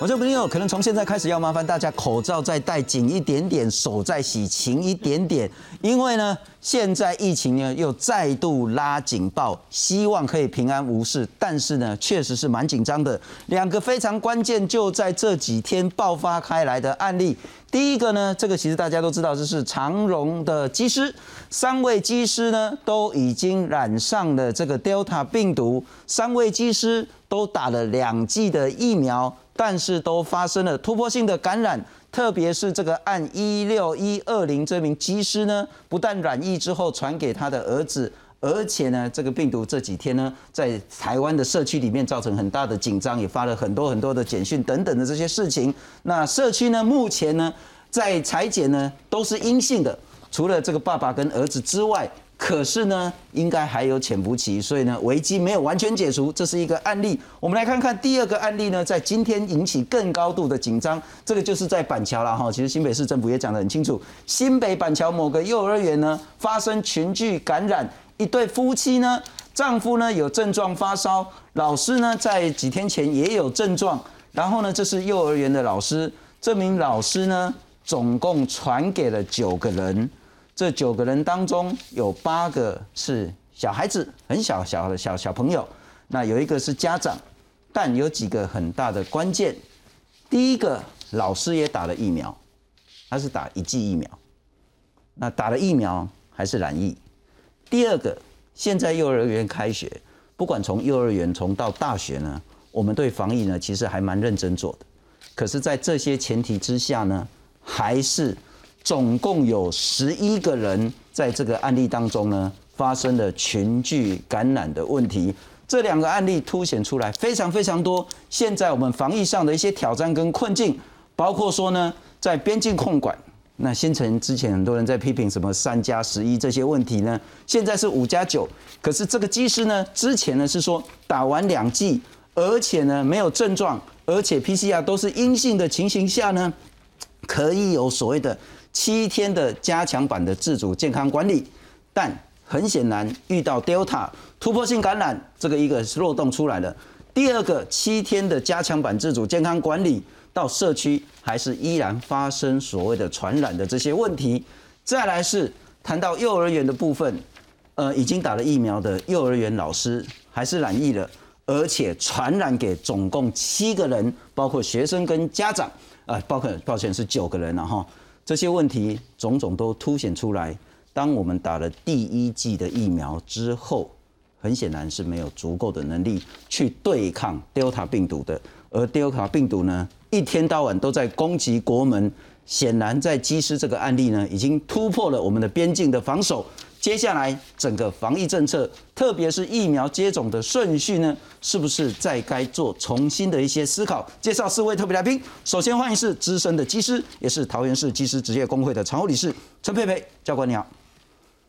我这朋友可能从现在开始要麻烦大家口罩再戴紧一点点，手再洗勤一点点，因为呢，现在疫情呢又再度拉警报，希望可以平安无事，但是呢，确实是蛮紧张的。两个非常关键就在这几天爆发开来的案例，第一个呢，这个其实大家都知道，这是长荣的机师，三位机师呢都已经染上了这个 Delta 病毒，三位机师都打了两剂的疫苗。但是都发生了突破性的感染，特别是这个按一六一二零这名机师呢，不但染疫之后传给他的儿子，而且呢，这个病毒这几天呢，在台湾的社区里面造成很大的紧张，也发了很多很多的简讯等等的这些事情。那社区呢，目前呢，在裁剪呢都是阴性的，除了这个爸爸跟儿子之外。可是呢，应该还有潜伏期，所以呢，危机没有完全解除，这是一个案例。我们来看看第二个案例呢，在今天引起更高度的紧张，这个就是在板桥了哈。其实新北市政府也讲得很清楚，新北板桥某个幼儿园呢发生群聚感染，一对夫妻呢，丈夫呢有症状发烧，老师呢在几天前也有症状，然后呢，这是幼儿园的老师，这名老师呢总共传给了九个人。这九个人当中有八个是小孩子，很小小的小小朋友。那有一个是家长，但有几个很大的关键。第一个，老师也打了疫苗，他是打一剂疫苗。那打了疫苗还是染疫。第二个，现在幼儿园开学，不管从幼儿园从到大学呢，我们对防疫呢其实还蛮认真做的。可是，在这些前提之下呢，还是。总共有十一个人在这个案例当中呢，发生了群聚感染的问题。这两个案例凸显出来非常非常多。现在我们防疫上的一些挑战跟困境，包括说呢，在边境控管，那新城之前很多人在批评什么三加十一这些问题呢，现在是五加九。可是这个技师呢，之前呢是说打完两剂，而且呢没有症状，而且 PCR 都是阴性的情形下呢，可以有所谓的。七天的加强版的自主健康管理，但很显然遇到 Delta 突破性感染，这个一个是漏洞出来了。第二个七天的加强版自主健康管理到社区还是依然发生所谓的传染的这些问题。再来是谈到幼儿园的部分，呃，已经打了疫苗的幼儿园老师还是染疫了，而且传染给总共七个人，包括学生跟家长，啊，包括抱歉是九个人了哈。这些问题种种都凸显出来。当我们打了第一剂的疫苗之后，很显然是没有足够的能力去对抗 Delta 病毒的。而 Delta 病毒呢，一天到晚都在攻击国门。显然，在机师这个案例呢，已经突破了我们的边境的防守。接下来，整个防疫政策，特别是疫苗接种的顺序呢，是不是再该做重新的一些思考？介绍四位特别来宾，首先欢迎是资深的机师，也是桃园市机师职业工会的常务理事陈佩佩教官，你好。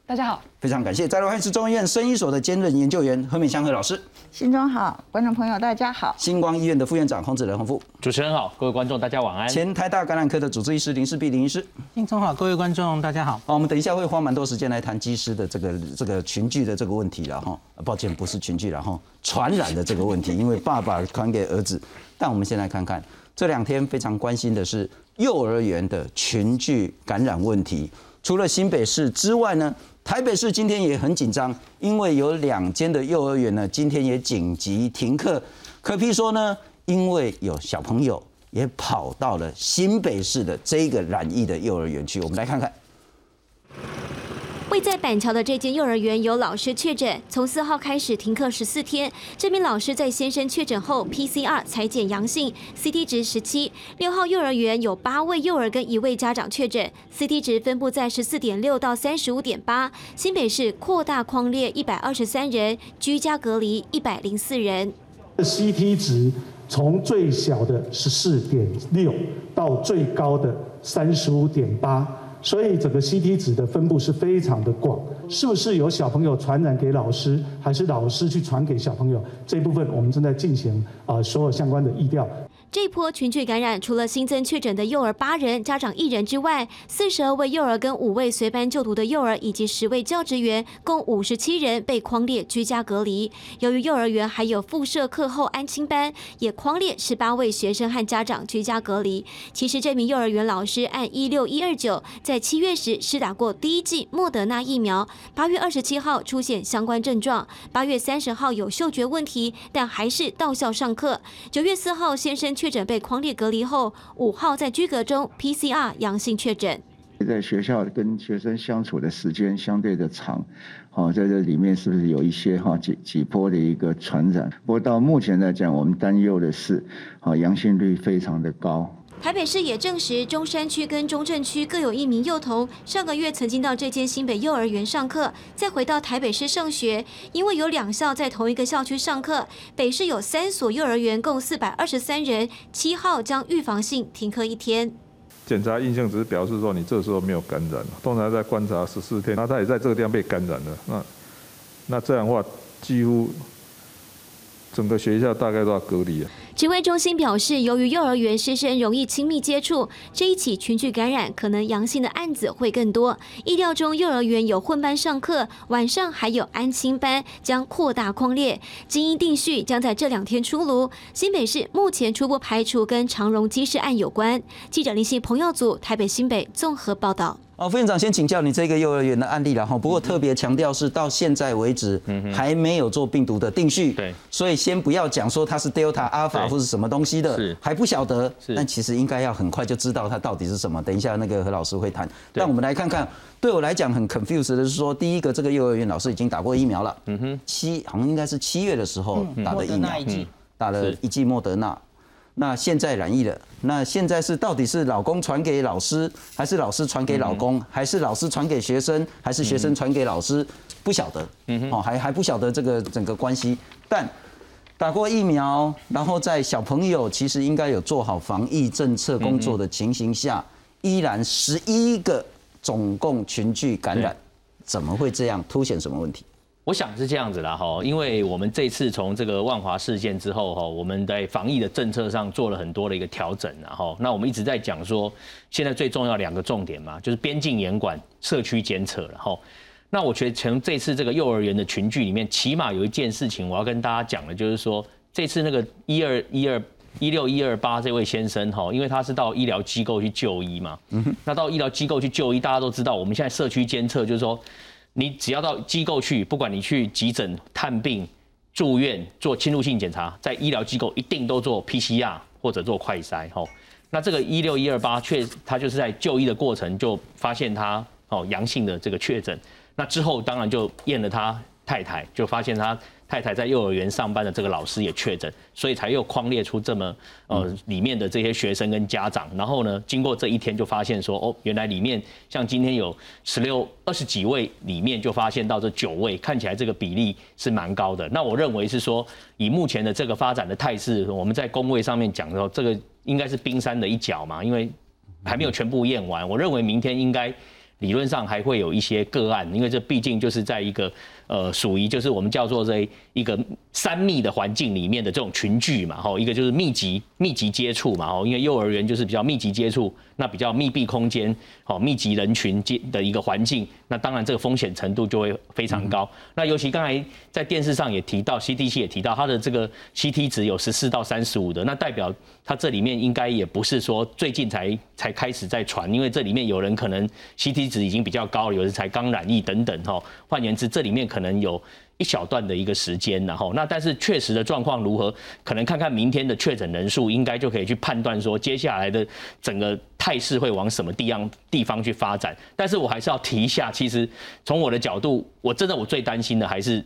大家好，非常感谢。再来欢迎是中医院生医所的兼任研究员何美香何老师。新中好，观众朋友大家好。星光医院的副院长洪子仁洪副。主持人好，各位观众大家晚安。前台大感染科的主治医师林世碧林医师。新中好，各位观众大家好。好，我们等一下会花蛮多时间来谈机师的这个这个群聚的这个问题了哈。抱歉，不是群聚了哈，传染的这个问题，因为爸爸传给儿子。但我们先来看看这两天非常关心的是幼儿园的群聚感染问题。除了新北市之外呢？台北市今天也很紧张，因为有两间的幼儿园呢，今天也紧急停课。可批说呢，因为有小朋友也跑到了新北市的这个染疫的幼儿园去，我们来看看。位在板桥的这间幼儿园有老师确诊，从四号开始停课十四天。这名老师在先生确诊后，PCR 裁检阳性，CT 值十七。六号幼儿园有八位幼儿跟一位家长确诊，CT 值分布在十四点六到三十五点八。新北市扩大框列一百二十三人，居家隔离一百零四人。CT 值从最小的十四点六到最高的三十五点八。所以整个 CT 值的分布是非常的广，是不是有小朋友传染给老师，还是老师去传给小朋友？这部分我们正在进行啊所有相关的疫调。这波群聚感染，除了新增确诊的幼儿八人、家长一人之外，四十二位幼儿跟五位随班就读的幼儿以及十位教职员，共五十七人被框列居家隔离。由于幼儿园还有附设课后安亲班，也框列十八位学生和家长居家隔离。其实这名幼儿园老师按一六一二九，在七月时施打过第一剂莫德纳疫苗，八月二十七号出现相关症状，八月三十号有嗅觉问题，但还是到校上课。九月四号先生。确诊被狂烈隔离后，五号在居隔中 PCR 阳性确诊。在学校跟学生相处的时间相对的长，好，在这里面是不是有一些哈几几波的一个传染？不过到目前来讲，我们担忧的是，好，阳性率非常的高。台北市也证实，中山区跟中正区各有一名幼童，上个月曾经到这间新北幼儿园上课，再回到台北市上学。因为有两校在同一个校区上课，北市有三所幼儿园，共四百二十三人，七号将预防性停课一天。检查阴性只是表示说你这时候没有感染，通常在观察十四天，那他也在这个地方被感染了，那那这样的话几乎。整个学校大概都要隔离啊。指挥中心表示，由于幼儿园师生容易亲密接触，这一起群聚感染可能阳性的案子会更多。意料中，幼儿园有混班上课，晚上还有安亲班，将扩大框列。基因定序将在这两天出炉。新北市目前初步排除跟长荣机事案有关。记者联系彭耀祖台北新北综合报道。哦，副院长先请教你这个幼儿园的案例了哈。不过特别强调是到现在为止还没有做病毒的定序，对，所以先不要讲说它是 Delta、Alpha 或是什么东西的，是还不晓得。但其实应该要很快就知道它到底是什么。等一下那个何老师会谈。但我们来看看，对我来讲很 confused 的是说，第一个这个幼儿园老师已经打过疫苗了，嗯哼，七好像应该是七月的时候打的疫苗，打了一剂莫德纳。那现在染疫了，那现在是到底是老公传给老师，还是老师传给老公，还是老师传给学生，还是学生传给老师？不晓得，哦，还还不晓得这个整个关系。但打过疫苗，然后在小朋友其实应该有做好防疫政策工作的情形下，依然十一个总共群聚感染，怎么会这样？凸显什么问题？我想是这样子啦，哈，因为我们这次从这个万华事件之后，哈，我们在防疫的政策上做了很多的一个调整，然后，那我们一直在讲说，现在最重要两个重点嘛，就是边境严管、社区监测，然后，那我觉得从这次这个幼儿园的群聚里面，起码有一件事情我要跟大家讲的，就是说，这次那个一二一二一六一二八这位先生，哈，因为他是到医疗机构去就医嘛，那到医疗机构去就医，大家都知道，我们现在社区监测就是说。你只要到机构去，不管你去急诊探病、住院做侵入性检查，在医疗机构一定都做 PCR 或者做快筛。吼，那这个一六一二八确，他就是在就医的过程就发现他哦阳性的这个确诊，那之后当然就验了他太太，就发现他。太太在幼儿园上班的这个老师也确诊，所以才又框列出这么呃里面的这些学生跟家长。然后呢，经过这一天就发现说，哦，原来里面像今天有十六二十几位，里面就发现到这九位，看起来这个比例是蛮高的。那我认为是说，以目前的这个发展的态势，我们在工位上面讲的时候，这个应该是冰山的一角嘛，因为还没有全部验完。我认为明天应该理论上还会有一些个案，因为这毕竟就是在一个。呃，属于就是我们叫做这一个三密的环境里面的这种群聚嘛，吼，一个就是密集密集接触嘛，吼，因为幼儿园就是比较密集接触，那比较密闭空间，好，密集人群接的一个环境，那当然这个风险程度就会非常高。那尤其刚才在电视上也提到，CDC 也提到它的这个 CT 值有十四到三十五的，那代表它这里面应该也不是说最近才才开始在传，因为这里面有人可能 CT 值已经比较高了，有人才刚染疫等等，吼，换言之，这里面可能。可能有一小段的一个时间，然后那但是确实的状况如何，可能看看明天的确诊人数，应该就可以去判断说接下来的整个态势会往什么地方地方去发展。但是我还是要提一下，其实从我的角度，我真的我最担心的还是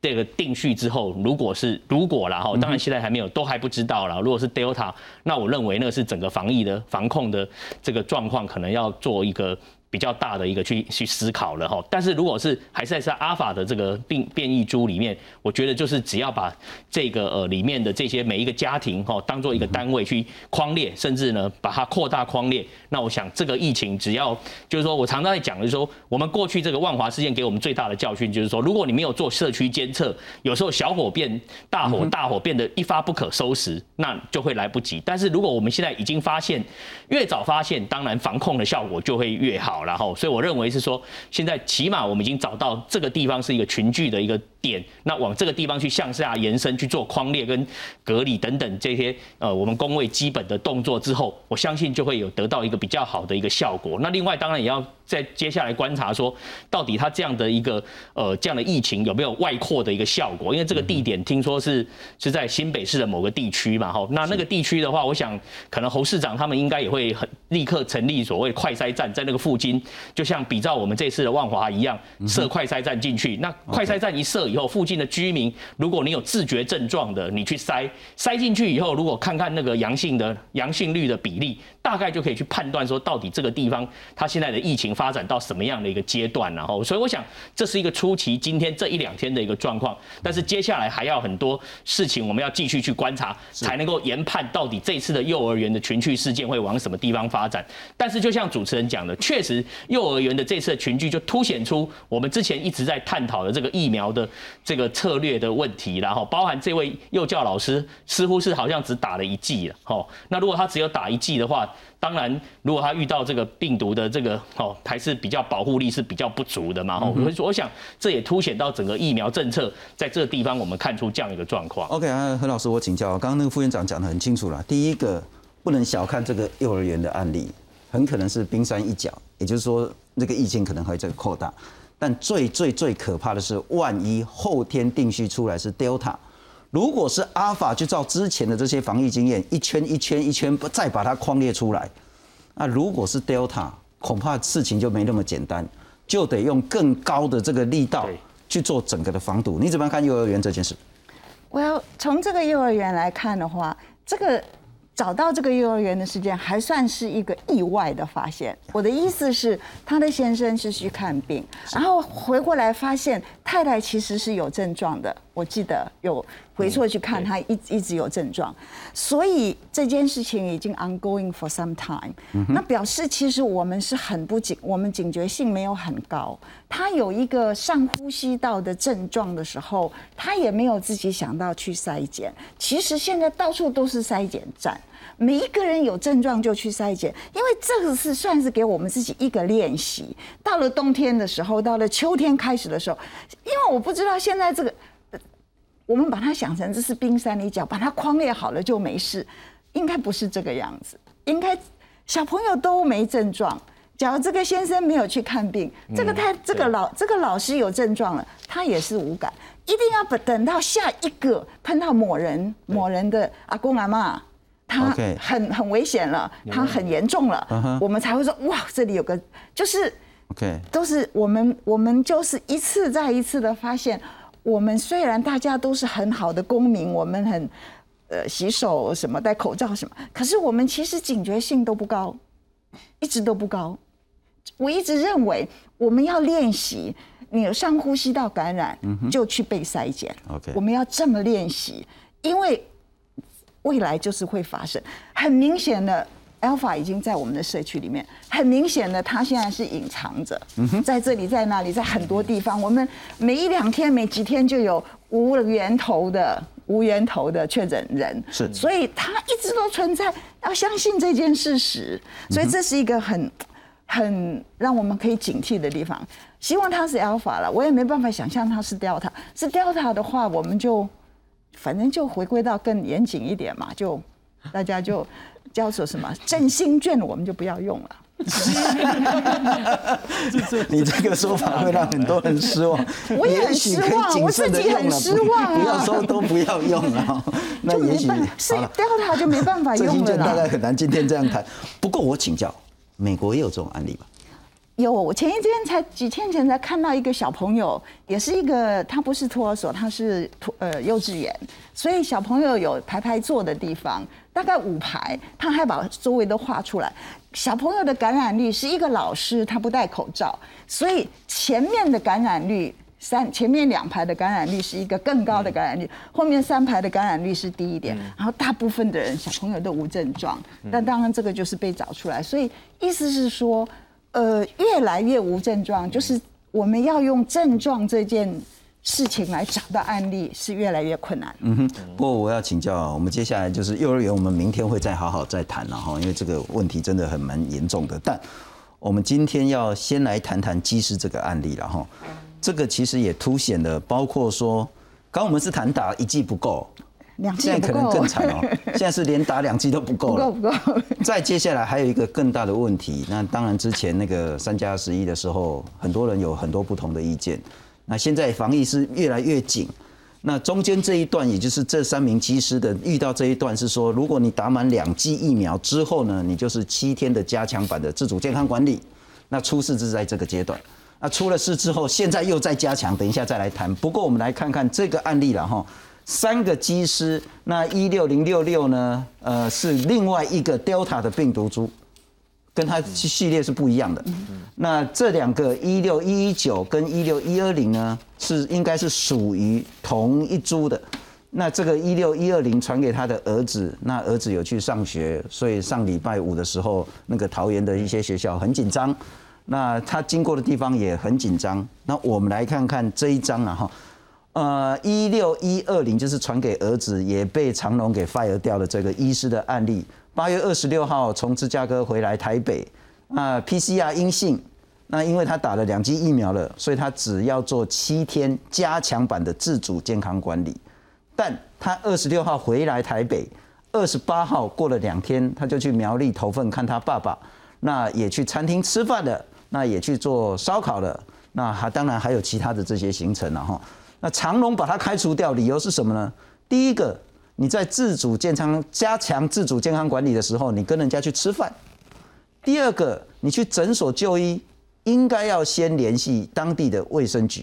这个定序之后，如果是如果然后当然现在还没有，都还不知道了。如果是 Delta，那我认为那是整个防疫的防控的这个状况，可能要做一个。比较大的一个去去思考了哈，但是如果是还是在阿法的这个变变异株里面，我觉得就是只要把这个呃里面的这些每一个家庭哈当做一个单位去框列，甚至呢把它扩大框列，那我想这个疫情只要就是说我常常在讲的是说，我们过去这个万华事件给我们最大的教训就是说，如果你没有做社区监测，有时候小火变大火，大火变得一发不可收拾，那就会来不及。但是如果我们现在已经发现，越早发现，当然防控的效果就会越好。然后，所以我认为是说，现在起码我们已经找到这个地方是一个群聚的一个点，那往这个地方去向下延伸去做框列跟隔离等等这些呃我们工位基本的动作之后，我相信就会有得到一个比较好的一个效果。那另外当然也要在接下来观察说，到底它这样的一个呃这样的疫情有没有外扩的一个效果？因为这个地点听说是是在新北市的某个地区嘛，哈，那那个地区的话，我想可能侯市长他们应该也会很立刻成立所谓快筛站在那个附近。就像比照我们这次的万华一样，设快筛站进去。那快筛站一设以后，附近的居民，如果你有自觉症状的，你去筛筛进去以后，如果看看那个阳性的阳性率的比例。大概就可以去判断说，到底这个地方它现在的疫情发展到什么样的一个阶段，然后，所以我想这是一个初期今天这一两天的一个状况，但是接下来还要很多事情，我们要继续去观察，才能够研判到底这次的幼儿园的群聚事件会往什么地方发展。但是就像主持人讲的，确实幼儿园的这次的群聚就凸显出我们之前一直在探讨的这个疫苗的这个策略的问题，然后包含这位幼教老师似乎是好像只打了一剂了，哦，那如果他只有打一剂的话。当然，如果他遇到这个病毒的这个哦，还是比较保护力是比较不足的嘛。哦，所以我想这也凸显到整个疫苗政策在这个地方，我们看出这样一个状况。OK 啊，何老师，我请教，刚刚那个副院长讲的很清楚了。第一个，不能小看这个幼儿园的案例，很可能是冰山一角，也就是说，那个疫情可能会再扩大。但最最最可怕的是，万一后天定序出来是 Delta。如果是阿法，就照之前的这些防疫经验，一圈一圈一圈，再把它框列出来。那如果是 Delta，恐怕事情就没那么简单，就得用更高的这个力道去做整个的防堵。你怎么样看幼儿园这件事？我要从这个幼儿园来看的话，这个找到这个幼儿园的事件还算是一个意外的发现。我的意思是，他的先生是去看病，然后回过来发现太太其实是有症状的。我记得有。回错去看，他一一直有症状，所以这件事情已经 ongoing for some time。那表示其实我们是很不警，我们警觉性没有很高。他有一个上呼吸道的症状的时候，他也没有自己想到去筛检。其实现在到处都是筛检站，每一个人有症状就去筛检，因为这个是算是给我们自己一个练习。到了冬天的时候，到了秋天开始的时候，因为我不知道现在这个。我们把它想成这是冰山一角，把它框列好了就没事，应该不是这个样子。应该小朋友都没症状，假如这个先生没有去看病，这个他这个老这个老师有症状了，他也是无感。一定要等等到下一个碰到某人某人的阿公阿妈，他很很危险了，他很严重了，我们才会说哇，这里有个就是 OK，都是我们我们就是一次再一次的发现。我们虽然大家都是很好的公民，我们很呃洗手什么戴口罩什么，可是我们其实警觉性都不高，一直都不高。我一直认为我们要练习，你有上呼吸道感染就去被筛检。OK，我们要这么练习，因为未来就是会发生。很明显的。Alpha 已经在我们的社区里面，很明显的，它现在是隐藏着，在这里，在那里，在很多地方，我们每一两天、每几天就有无源头的、无源头的确诊人，是，所以它一直都存在，要相信这件事实，所以这是一个很、很让我们可以警惕的地方。希望它是 Alpha 了，我也没办法想象它是 Delta，是 Delta 的话，我们就反正就回归到更严谨一点嘛，就大家就。叫做什么振兴券，我们就不要用了。你这个说法会让很多人失望。我也很失望，我自己很失望不要说都不要用了。那也许是 Delta 就没办法用了。振兴券大概很难今天这样谈。不过我请教，美国也有这种案例吧？有，我前一天才几天前才看到一个小朋友，也是一个，他不是托儿所，他是托呃幼稚园，所以小朋友有排排坐的地方，大概五排，他还把周围都画出来。小朋友的感染率是一个老师他不戴口罩，所以前面的感染率三前面两排的感染率是一个更高的感染率，后面三排的感染率是低一点，然后大部分的人小朋友都无症状，但当然这个就是被找出来，所以意思是说。呃，越来越无症状，就是我们要用症状这件事情来找到案例，是越来越困难。嗯哼。不过我要请教，我们接下来就是幼儿园，我们明天会再好好再谈了哈，因为这个问题真的很蛮严重的。但我们今天要先来谈谈机师这个案例了哈。这个其实也凸显了，包括说，刚我们是谈打一剂不够。现在可能更惨哦，现在是连打两剂都不够了。不够不够。再接下来还有一个更大的问题，那当然之前那个三加十一的时候，很多人有很多不同的意见。那现在防疫是越来越紧，那中间这一段，也就是这三名机师的遇到这一段是说，如果你打满两剂疫苗之后呢，你就是七天的加强版的自主健康管理。那出事是在这个阶段，那出了事之后，现在又在加强，等一下再来谈。不过我们来看看这个案例了哈。三个机师，那一六零六六呢？呃，是另外一个 Delta 的病毒株，跟它系列是不一样的。那这两个一六一一九跟一六一二零呢，是应该是属于同一株的。那这个一六一二零传给他的儿子，那儿子有去上学，所以上礼拜五的时候，那个桃园的一些学校很紧张，那他经过的地方也很紧张。那我们来看看这一张啊，哈。呃，一六一二零就是传给儿子，也被长隆给 fire 掉的这个医师的案例。八月二十六号从芝加哥回来台北，啊，PCR 阴性，那因为他打了两剂疫苗了，所以他只要做七天加强版的自主健康管理。但他二十六号回来台北，二十八号过了两天，他就去苗栗投份看他爸爸，那也去餐厅吃饭了，那也去做烧烤了，那还当然还有其他的这些行程了哈。那长龙把它开除掉，理由是什么呢？第一个，你在自主健康加强自主健康管理的时候，你跟人家去吃饭；第二个，你去诊所就医，应该要先联系当地的卫生局。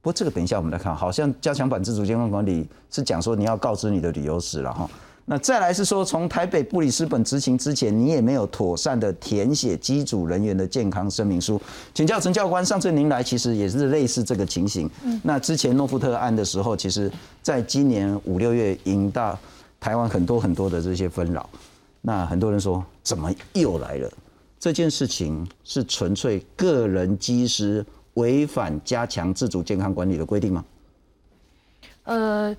不过这个等一下我们来看，好像加强版自主健康管理是讲说你要告知你的旅游史了哈。那再来是说，从台北布里斯本执行之前，你也没有妥善的填写机组人员的健康声明书。请教陈教官，上次您来其实也是类似这个情形。那之前诺富特案的时候，其实在今年五六月引到台湾很多很多的这些纷扰。那很多人说，怎么又来了？这件事情是纯粹个人机师违反加强自主健康管理的规定吗？呃。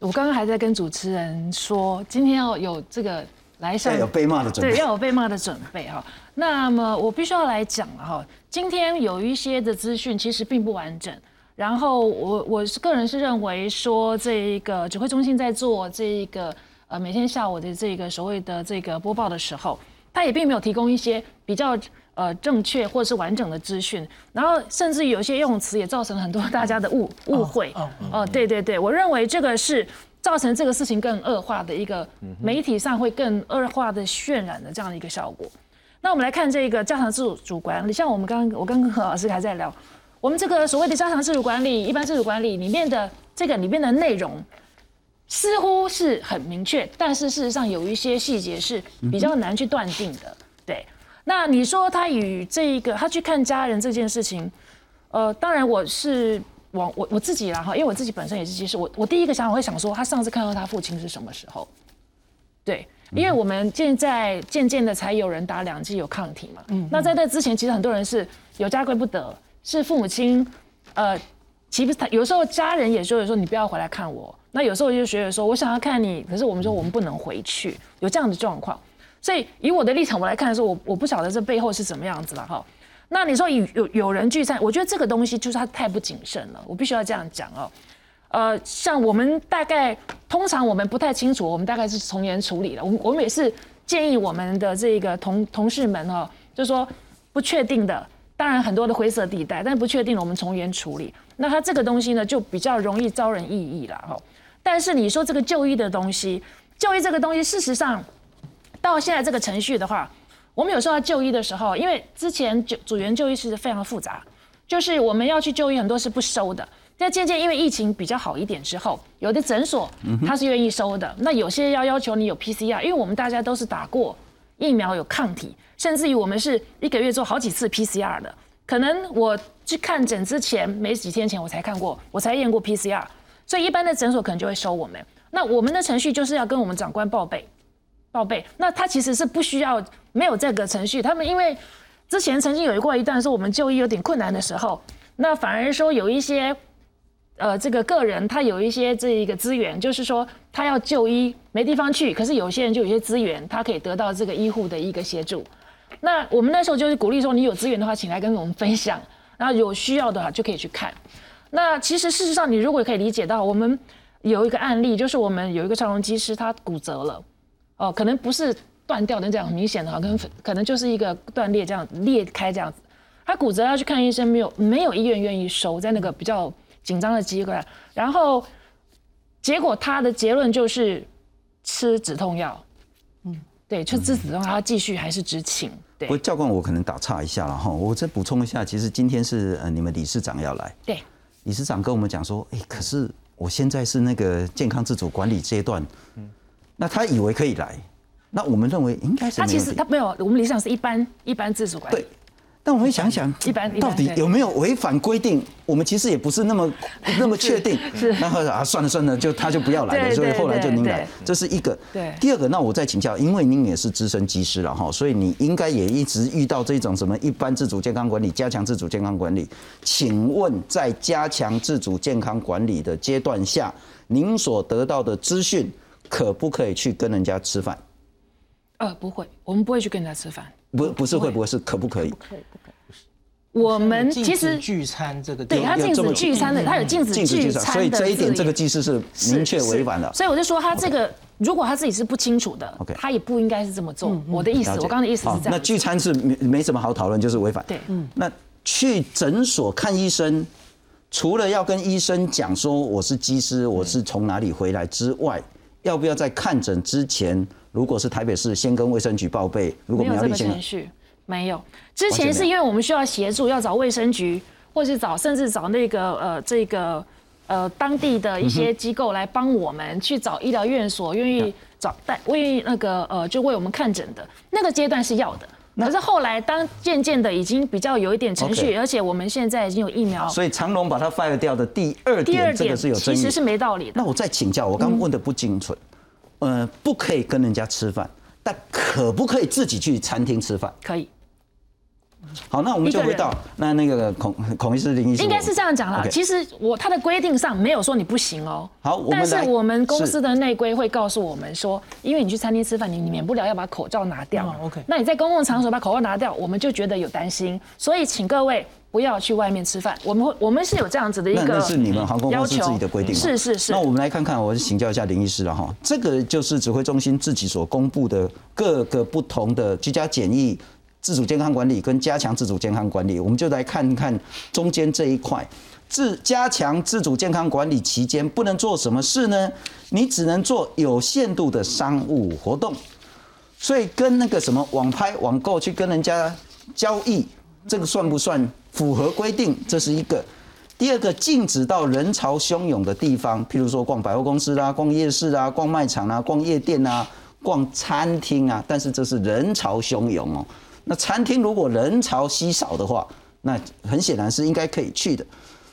我刚刚还在跟主持人说，今天要有这个来上，要有被骂的准备，对，要有被骂的准备哈。那么我必须要来讲了哈，今天有一些的资讯其实并不完整。然后我我是个人是认为说，这一个指挥中心在做这一个呃每天下午的这个所谓的这个播报的时候，他也并没有提供一些比较。呃，正确或者是完整的资讯，然后甚至有些用词也造成了很多大家的误误会。哦，对对对，我认为这个是造成这个事情更恶化的一个媒体上会更恶化的渲染的这样的一个效果。那我们来看这个加强自主主管理，像我们刚刚我刚刚和老师还在聊，我们这个所谓的加强自主管理、一般自主管理里面的这个里面的内容似乎是很明确，但是事实上有一些细节是比较难去断定的。对。那你说他与这一个他去看家人这件事情，呃，当然我是往我我自己啦哈，因为我自己本身也是其实我我第一个想法会想说，他上次看到他父亲是什么时候？对，因为我们现在渐渐的才有人打两剂有抗体嘛，嗯，那在那之前，其实很多人是有家归不得，是父母亲，呃，其实他有时候家人也说说你不要回来看我，那有时候就觉得说我想要看你，可是我们说我们不能回去，有这样的状况。所以以我的立场我来看的时候，我我不晓得这背后是怎么样子了哈。那你说有有有人聚餐，我觉得这个东西就是他太不谨慎了，我必须要这样讲哦。呃，像我们大概通常我们不太清楚，我们大概是从严处理了。我我们也是建议我们的这个同同事们哈，就说不确定的，当然很多的灰色地带，但是不确定的我们从严处理。那他这个东西呢，就比较容易招人异议了哈。但是你说这个就医的东西，就医这个东西，事实上。到现在这个程序的话，我们有时候要就医的时候，因为之前就组员就医是非常复杂，就是我们要去就医很多是不收的。但渐渐因为疫情比较好一点之后，有的诊所他是愿意收的，那有些要要求你有 PCR，因为我们大家都是打过疫苗有抗体，甚至于我们是一个月做好几次 PCR 的。可能我去看诊之前没几天前我才看过，我才验过 PCR，所以一般的诊所可能就会收我们。那我们的程序就是要跟我们长官报备，报备。那他其实是不需要没有这个程序，他们因为之前曾经有过一段是我们就医有点困难的时候，那反而说有一些。呃，这个个人他有一些这一个资源，就是说他要就医没地方去，可是有些人就有些资源，他可以得到这个医护的一个协助。那我们那时候就是鼓励说，你有资源的话，请来跟我们分享，然后有需要的话就可以去看。那其实事实上，你如果可以理解到，我们有一个案例，就是我们有一个超容机师他骨折了，哦，可能不是断掉的这样很明显的哈，跟可能就是一个断裂这样裂开这样子，他骨折要去看医生，没有没有医院愿意收，在那个比较。紧张的机会，然后结果他的结论就是吃止痛药，嗯，对，吃止痛药，他继续还是执勤。对，不过教官，我可能打岔一下了哈，我再补充一下，其实今天是呃你们理事长要来，对，理事长跟我们讲说，哎，可是我现在是那个健康自主管理阶段，嗯，那他以为可以来，那我们认为应该是他其实他没有，我们理想是一般一般自主管理。对。但我们想想，一般到底有没有违反规定？我们其实也不是那么 那么确定。是，然后啊，算了算了，就他就不要来了。所以后来就您来，这是一个。对。第二个，那我再请教，因为您也是资深技师了哈，所以你应该也一直遇到这种什么一般自主健康管理、加强自主健康管理。请问，在加强自主健康管理的阶段下，您所得到的资讯可不可以去跟人家吃饭？呃，不会，我们不会去跟人家吃饭。不不是会不会是可不可以？不可以不可以。我们其实聚餐这个对他禁止聚餐的，他有禁止聚餐，所以这一点这个技师是明确违反了。所以我就说他这个如果他自己是不清楚的，OK，他也不应该是这么做。我的意思，我刚刚的意思是这样。那聚餐是没没什么好讨论，就是违反。对，嗯。那去诊所看医生，除了要跟医生讲说我是技师，我是从哪里回来之外，要不要在看诊之前？如果是台北市，先跟卫生局报备。如果没有这个程序，没有。之前是因为我们需要协助，要找卫生局，或是找甚至找那个呃这个呃当地的一些机构来帮我们去找医疗院所愿意找带为那个呃就为我们看诊的那个阶段是要的。可是后来当渐渐的已经比较有一点程序，而且我们现在已经有疫苗，所以长龙把它 fire 掉的第二点，这个是有争议，其实是没道理的。那我再请教，我刚刚问的不精准。呃，不可以跟人家吃饭，但可不可以自己去餐厅吃饭？可以。好，那我们就回到那那个孔孔医师林医师，应该是这样讲啦。其实我他的规定上没有说你不行哦。好，但是我们公司的内规会告诉我们说，因为你去餐厅吃饭，你你免不了要把口罩拿掉。OK。那你在公共场所把口罩拿掉，我们就觉得有担心，所以请各位。不要去外面吃饭，我们会我们是有这样子的一个那那是你们航空公司自己的规定是是是。那我们来看看，我请教一下林医师了哈，这个就是指挥中心自己所公布的各个不同的居家检疫、自主健康管理跟加强自主健康管理，我们就来看看中间这一块，自加强自主健康管理期间不能做什么事呢？你只能做有限度的商务活动，所以跟那个什么网拍、网购去跟人家交易，这个算不算？符合规定，这是一个；第二个，禁止到人潮汹涌的地方，譬如说逛百货公司啦、逛夜市啊、逛卖场啊、逛夜店啊、逛餐厅啊。但是这是人潮汹涌哦。那餐厅如果人潮稀少的话，那很显然是应该可以去的。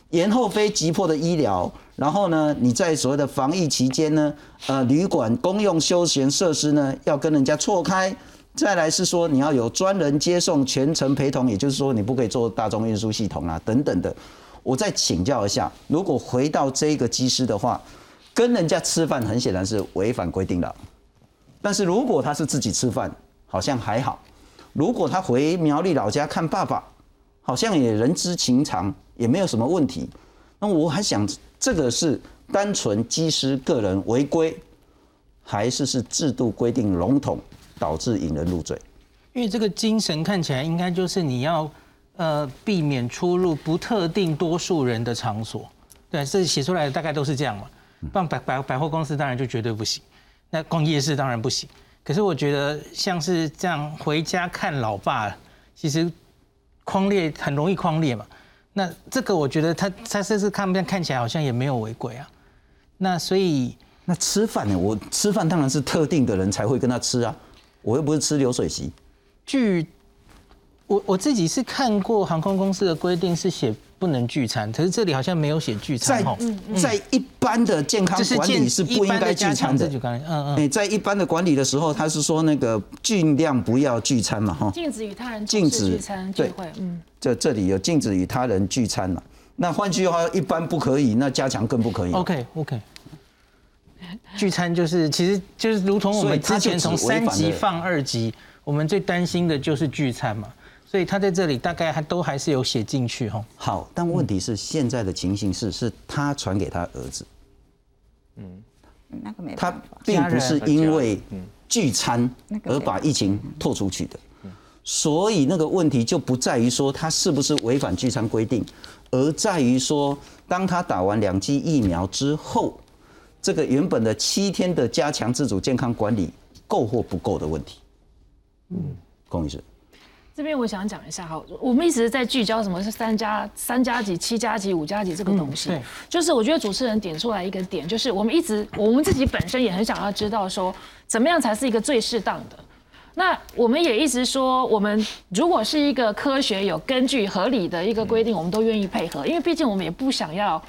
延后非急迫的医疗，然后呢，你在所谓的防疫期间呢，呃，旅馆公用休闲设施呢，要跟人家错开。再来是说你要有专人接送全程陪同，也就是说你不可以坐大众运输系统啊等等的。我再请教一下，如果回到这个机师的话，跟人家吃饭很显然是违反规定的。但是如果他是自己吃饭，好像还好。如果他回苗栗老家看爸爸，好像也人之情长，也没有什么问题。那我还想，这个是单纯机师个人违规，还是是制度规定笼统？导致引人入罪，因为这个精神看起来应该就是你要呃避免出入不特定多数人的场所，对，这写出来的大概都是这样嘛。办百百百货公司当然就绝对不行，那逛夜市当然不行。可是我觉得像是这样回家看老爸，其实框列很容易框列嘛。那这个我觉得他他这次看看起来好像也没有违规啊。那所以那吃饭呢？我吃饭当然是特定的人才会跟他吃啊，我又不是吃流水席。据我我自己是看过航空公司的规定是写不能聚餐，可是这里好像没有写聚餐在哦。在一般的健康管理是不应该聚餐的。嗯嗯。哎，在一般的管理的时候，他是说那个尽量不要聚餐嘛，哈。禁止与他人禁止聚餐聚会，嗯，这这里有禁止与他人聚餐嘛？那换句话，一般不可以，那加强更不可以。OK OK。聚餐就是，其实就是如同我们之前从三级放二级，我们最担心的就是聚餐嘛，所以他在这里大概还都还是有写进去哈。好，但问题是现在的情形是，是他传给他儿子，嗯，那个没他并不是因为聚餐而把疫情拓出去的，所以那个问题就不在于说他是不是违反聚餐规定，而在于说当他打完两剂疫苗之后。这个原本的七天的加强自主健康管理够或不够的问题，嗯，龚医师，这边我想讲一下哈，我们一直在聚焦什么是三加三加几、七加几、五加几这个东西，对，就是我觉得主持人点出来一个点，就是我们一直我们自己本身也很想要知道说，怎么样才是一个最适当的。那我们也一直说，我们如果是一个科学、有根据、合理的一个规定，我们都愿意配合，因为毕竟我们也不想要。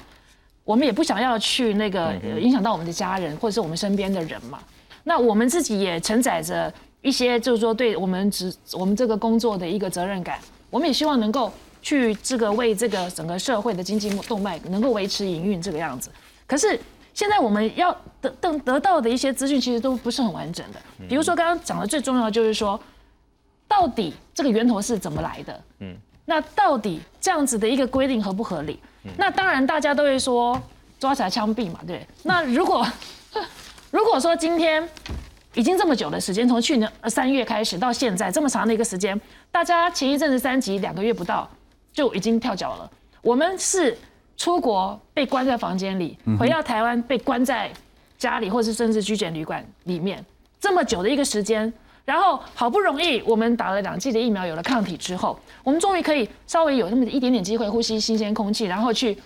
我们也不想要去那个影响到我们的家人或者是我们身边的人嘛。那我们自己也承载着一些，就是说对我们职我们这个工作的一个责任感。我们也希望能够去这个为这个整个社会的经济动脉能够维持营运这个样子。可是现在我们要得得得到的一些资讯其实都不是很完整的。比如说刚刚讲的最重要的就是说，到底这个源头是怎么来的？嗯，那到底这样子的一个规定合不合理？那当然，大家都会说抓起来枪毙嘛，对。那如果 如果说今天已经这么久的时间，从去年三月开始到现在这么长的一个时间，大家前一阵子三级两个月不到就已经跳脚了。我们是出国被关在房间里，回到台湾被关在家里，或是甚至居检旅馆里面这么久的一个时间。然后好不容易我们打了两剂的疫苗，有了抗体之后，我们终于可以稍微有那么一点点机会呼吸新鲜空气，然后去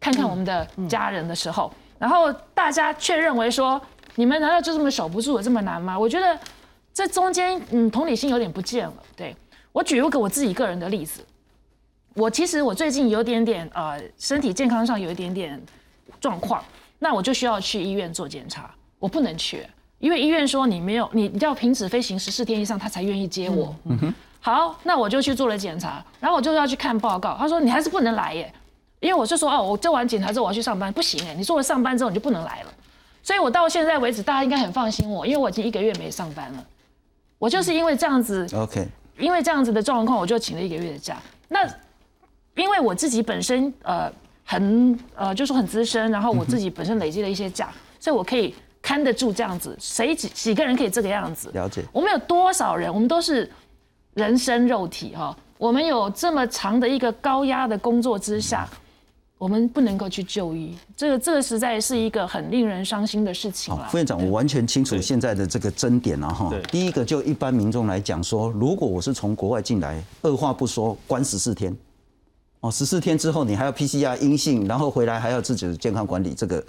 看看我们的家人的时候，然后大家却认为说，你们难道就这么守不住，这么难吗？我觉得这中间嗯同理心有点不见了。对我举一个我自己个人的例子，我其实我最近有点点呃身体健康上有一点点状况，那我就需要去医院做检查，我不能去。因为医院说你没有，你你要停止飞行十四天以上，他才愿意接我。嗯哼。好，那我就去做了检查，然后我就要去看报告。他说你还是不能来耶，因为我是说哦，我做完检查之后我要去上班，不行哎，你做了上班之后你就不能来了。所以我到现在为止，大家应该很放心我，因为我已经一个月没上班了。我就是因为这样子，OK，因为这样子的状况，我就请了一个月的假。那因为我自己本身呃很呃就是很资深，然后我自己本身累积了一些假，所以我可以。看得住这样子，谁几几个人可以这个样子？了解。我们有多少人？我们都是人生肉体哈。我们有这么长的一个高压的工作之下，我们不能够去就医，这个这个实在是一个很令人伤心的事情了。副院长，我完全清楚现在的这个争点了哈。第一个，就一般民众来讲说，如果我是从国外进来，二话不说关十四天，哦，十四天之后你还要 PCR 阴性，然后回来还要自己的健康管理这个，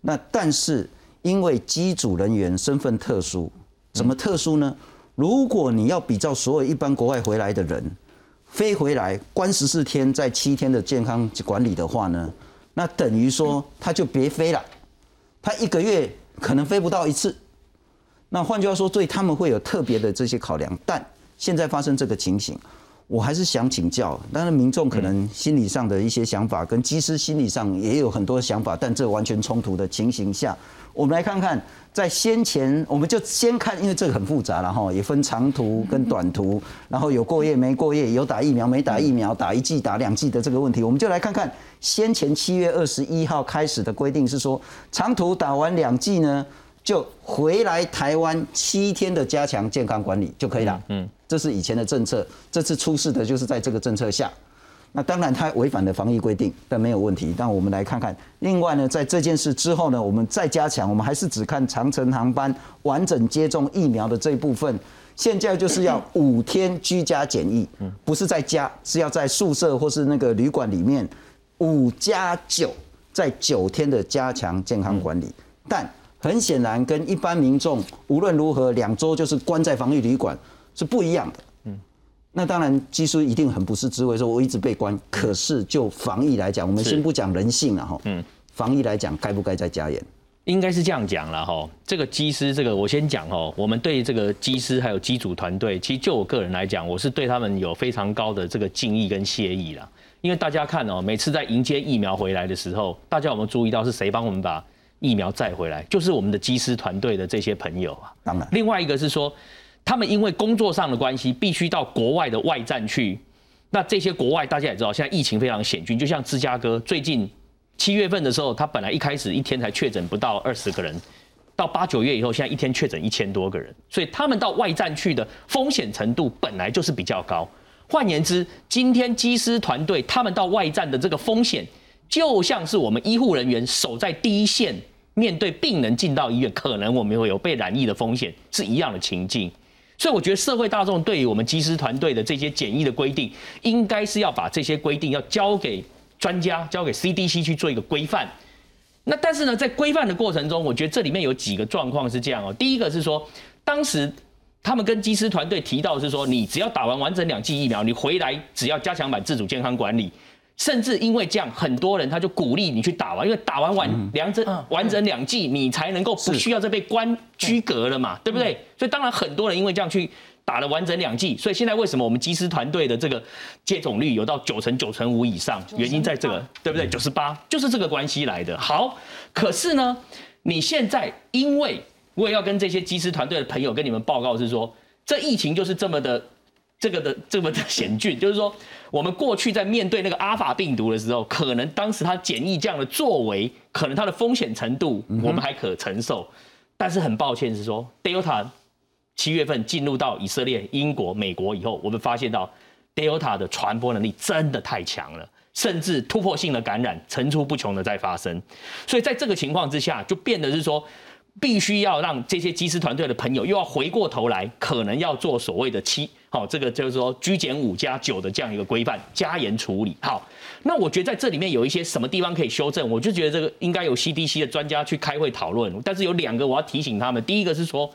那但是。因为机组人员身份特殊，怎么特殊呢？如果你要比照所有一般国外回来的人，飞回来关十四天，在七天的健康管理的话呢，那等于说他就别飞了，他一个月可能飞不到一次。那换句话说，对他们会有特别的这些考量。但现在发生这个情形，我还是想请教，当然民众可能心理上的一些想法，跟机师心理上也有很多想法，但这完全冲突的情形下。我们来看看，在先前，我们就先看，因为这个很复杂了哈，也分长途跟短途，然后有过夜没过夜，有打疫苗没打疫苗，打一剂打两剂的这个问题，我们就来看看先前七月二十一号开始的规定是说，长途打完两剂呢，就回来台湾七天的加强健康管理就可以了。嗯，这是以前的政策，这次出事的就是在这个政策下。那当然他违反了防疫规定，但没有问题。但我们来看看，另外呢，在这件事之后呢，我们再加强，我们还是只看长城航班完整接种疫苗的这一部分。现在就是要五天居家检疫，不是在家，是要在宿舍或是那个旅馆里面五加九，在九天的加强健康管理。但很显然，跟一般民众无论如何两周就是关在防疫旅馆是不一样的。嗯，那当然技术一定很不是滋味，说我一直被关，可是就防疫来讲，我们先不讲人性了哈。嗯，防疫来讲，该不该再加严？应该是这样讲了哈。这个机师，这个我先讲哦。我们对这个机师还有机组团队，其实就我个人来讲，我是对他们有非常高的这个敬意跟谢意啦。因为大家看哦，每次在迎接疫苗回来的时候，大家有没有注意到是谁帮我们把疫苗载回来？就是我们的机师团队的这些朋友啊。当然，另外一个是说，他们因为工作上的关系，必须到国外的外站去。那这些国外大家也知道，现在疫情非常险峻，就像芝加哥最近。七月份的时候，他本来一开始一天才确诊不到二十个人，到八九月以后，现在一天确诊一千多个人，所以他们到外站去的风险程度本来就是比较高。换言之，今天机师团队他们到外站的这个风险，就像是我们医护人员守在第一线，面对病人进到医院，可能我们会有被染疫的风险，是一样的情境。所以我觉得社会大众对于我们机师团队的这些检疫的规定，应该是要把这些规定要交给。专家交给 CDC 去做一个规范，那但是呢，在规范的过程中，我觉得这里面有几个状况是这样哦。第一个是说，当时他们跟机师团队提到是说，你只要打完完整两剂疫苗，你回来只要加强版自主健康管理，甚至因为这样，很多人他就鼓励你去打完，因为打完完两整完整两剂，你才能够不需要再被关居隔了嘛，对不对？所以当然很多人因为这样去。打了完整两剂，所以现在为什么我们机师团队的这个接种率有到九成九成五以上？原因在这个，对不对？九十八就是这个关系来的。好，可是呢，你现在因为我也要跟这些机师团队的朋友跟你们报告是说，这疫情就是这么的这个的这么的 险峻，就是说我们过去在面对那个阿法病毒的时候，可能当时它检疫这样的作为，可能它的风险程度我们还可承受，但是很抱歉是说，Delta。七月份进入到以色列、英国、美国以后，我们发现到 Delta 的传播能力真的太强了，甚至突破性的感染层出不穷的在发生。所以在这个情况之下，就变得是说，必须要让这些机师团队的朋友又要回过头来，可能要做所谓的七，好，这个就是说居减五加九的这样一个规范，加严处理。好，那我觉得在这里面有一些什么地方可以修正，我就觉得这个应该有 CDC 的专家去开会讨论。但是有两个我要提醒他们，第一个是说。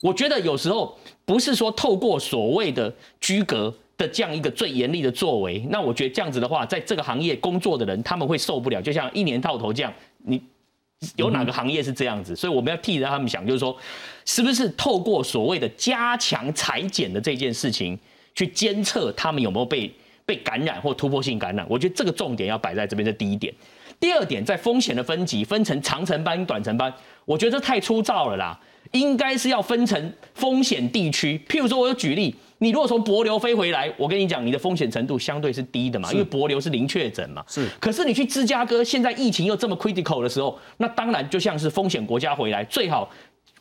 我觉得有时候不是说透过所谓的居隔的这样一个最严厉的作为，那我觉得这样子的话，在这个行业工作的人他们会受不了，就像一年到头这样，你有哪个行业是这样子？所以我们要替着他们想，就是说，是不是透过所谓的加强裁剪的这件事情，去监测他们有没有被被感染或突破性感染？我觉得这个重点要摆在这边这第一点。第二点，在风险的分级分成长程班、短程班，我觉得这太粗糙了啦。应该是要分成风险地区，譬如说，我有举例，你如果从博流飞回来，我跟你讲，你的风险程度相对是低的嘛，因为博流是零确诊嘛。是。可是你去芝加哥，现在疫情又这么 critical 的时候，那当然就像是风险国家回来，最好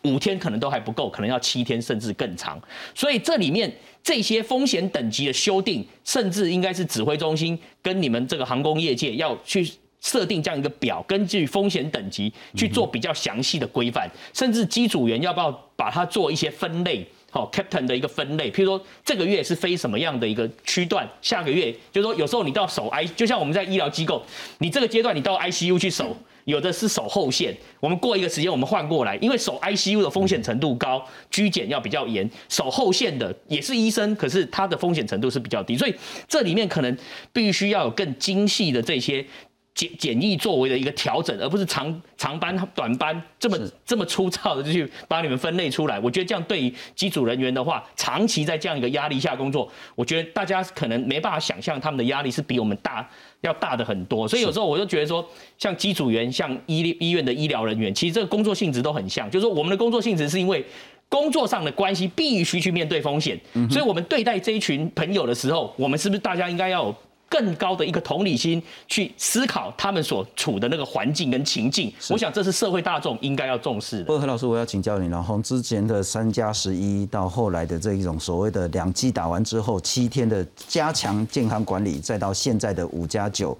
五天可能都还不够，可能要七天甚至更长。所以这里面这些风险等级的修订，甚至应该是指挥中心跟你们这个航空业界要去。设定这样一个表，根据风险等级去做比较详细的规范，甚至机组员要不要把它做一些分类？好，Captain 的一个分类，譬如说这个月是飞什么样的一个区段，下个月就是说有时候你到守 I，就像我们在医疗机构，你这个阶段你到 ICU 去守，有的是守后线，我们过一个时间我们换过来，因为守 ICU 的风险程度高，居检要比较严，守后线的也是医生，可是他的风险程度是比较低，所以这里面可能必须要有更精细的这些。简简易作为的一个调整，而不是长长班短班这么这么粗糙的就去把你们分类出来。我觉得这样对于机组人员的话，长期在这样一个压力下工作，我觉得大家可能没办法想象他们的压力是比我们大要大的很多。所以有时候我就觉得说，像机组员、像医医院的医疗人员，其实这个工作性质都很像，就是说我们的工作性质是因为工作上的关系必须去面对风险，所以我们对待这一群朋友的时候，我们是不是大家应该要有？更高的一个同理心去思考他们所处的那个环境跟情境。我想这是社会大众应该要重视的。不过何老师，我要请教你了。从之前的三加十一到后来的这一种所谓的两剂打完之后七天的加强健康管理，再到现在的五加九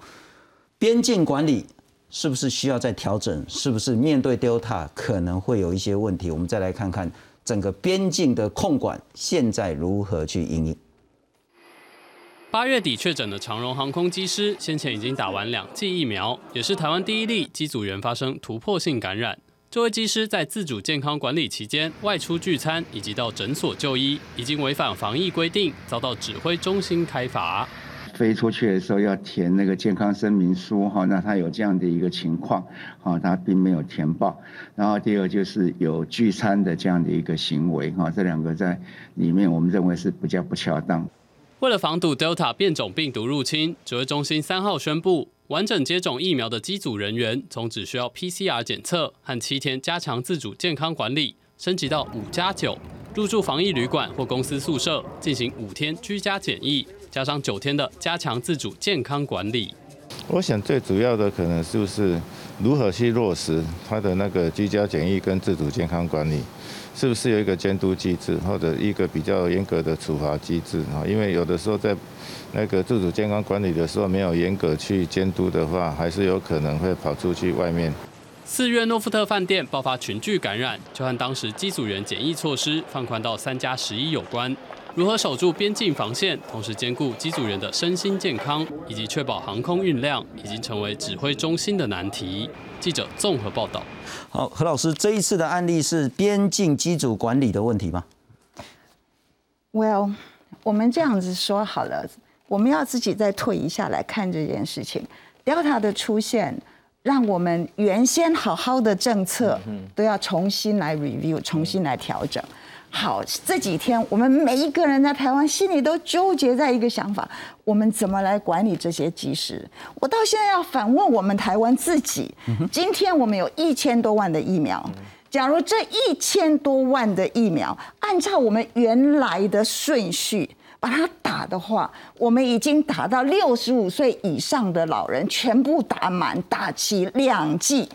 边境管理，是不是需要再调整？是不是面对 Delta 可能会有一些问题？我们再来看看整个边境的控管现在如何去应应。八月底确诊的长荣航空机师，先前已经打完两剂疫苗，也是台湾第一例机组员发生突破性感染。这位机师在自主健康管理期间外出聚餐，以及到诊所就医，已经违反防疫规定，遭到指挥中心开罚。飞出去的时候要填那个健康声明书哈，那他有这样的一个情况，哈，他并没有填报。然后第二就是有聚餐的这样的一个行为哈，这两个在里面我们认为是比较不恰当。为了防堵 Delta 变种病毒入侵，指挥中心三号宣布，完整接种疫苗的机组人员，从只需要 PCR 检测和七天加强自主健康管理，升级到五加九，入住防疫旅馆或公司宿舍进行五天居家检疫，加上九天的加强自主健康管理。我想最主要的可能就是如何去落实他的那个居家检疫跟自主健康管理。是不是有一个监督机制，或者一个比较严格的处罚机制啊？因为有的时候在那个自主健康管理的时候，没有严格去监督的话，还是有可能会跑出去外面。四月诺富特饭店爆发群聚感染，就和当时机组员检疫措施放宽到三加十一有关。如何守住边境防线，同时兼顾机组人的身心健康，以及确保航空运量，已经成为指挥中心的难题。记者综合报道。好，何老师，这一次的案例是边境机组管理的问题吗？Well，我们这样子说好了，我们要自己再退一下来看这件事情。Delta 的出现，让我们原先好好的政策都要重新来 review，重新来调整。好，这几天我们每一个人在台湾心里都纠结在一个想法：我们怎么来管理这些技师？我到现在要反问我们台湾自己：今天我们有一千多万的疫苗，假如这一千多万的疫苗按照我们原来的顺序把它打的话，我们已经打到六十五岁以上的老人全部打满，打齐两剂，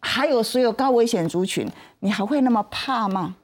还有所有高危险族群，你还会那么怕吗？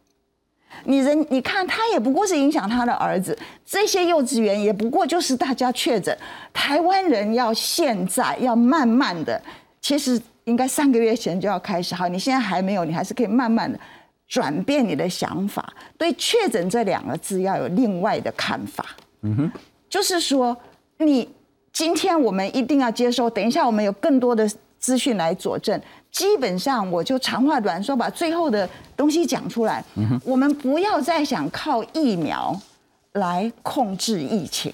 你人，你看他也不过是影响他的儿子，这些幼稚园也不过就是大家确诊。台湾人要现在要慢慢的，其实应该三个月前就要开始。好，你现在还没有，你还是可以慢慢的转变你的想法，对确诊这两个字要有另外的看法。嗯哼，就是说，你今天我们一定要接受，等一下我们有更多的资讯来佐证。基本上我就长话短说，把最后的东西讲出来。我们不要再想靠疫苗来控制疫情，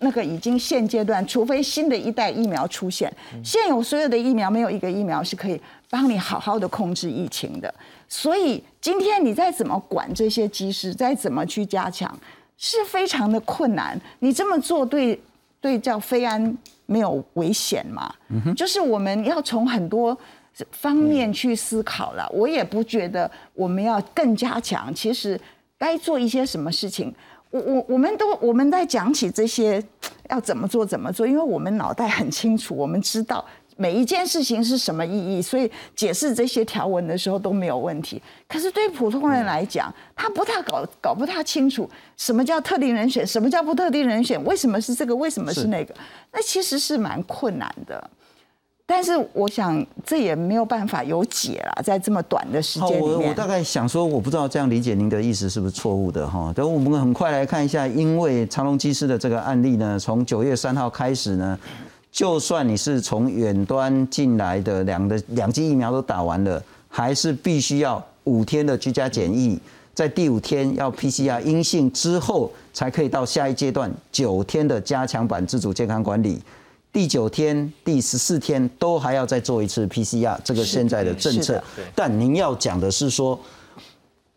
那个已经现阶段，除非新的一代疫苗出现，现有所有的疫苗没有一个疫苗是可以帮你好好的控制疫情的。所以今天你再怎么管这些机师，再怎么去加强，是非常的困难。你这么做对对叫非安没有危险吗？就是我们要从很多。方面去思考了，我也不觉得我们要更加强。其实该做一些什么事情，我我我们都我们在讲起这些要怎么做怎么做，因为我们脑袋很清楚，我们知道每一件事情是什么意义，所以解释这些条文的时候都没有问题。可是对普通人来讲，他不太搞搞不太清楚什么叫特定人选，什么叫不特定人选，为什么是这个，为什么是那个，那其实是蛮困难的。但是我想，这也没有办法有解了，在这么短的时间里面。我我大概想说，我不知道这样理解您的意思是不是错误的哈。等我们很快来看一下，因为长隆机师的这个案例呢，从九月三号开始呢，就算你是从远端进来的，两的两剂疫苗都打完了，还是必须要五天的居家检疫，在第五天要 PCR 阴性之后，才可以到下一阶段九天的加强版自主健康管理。第九天、第十四天都还要再做一次 PCR，这个现在的政策。但您要讲的是说，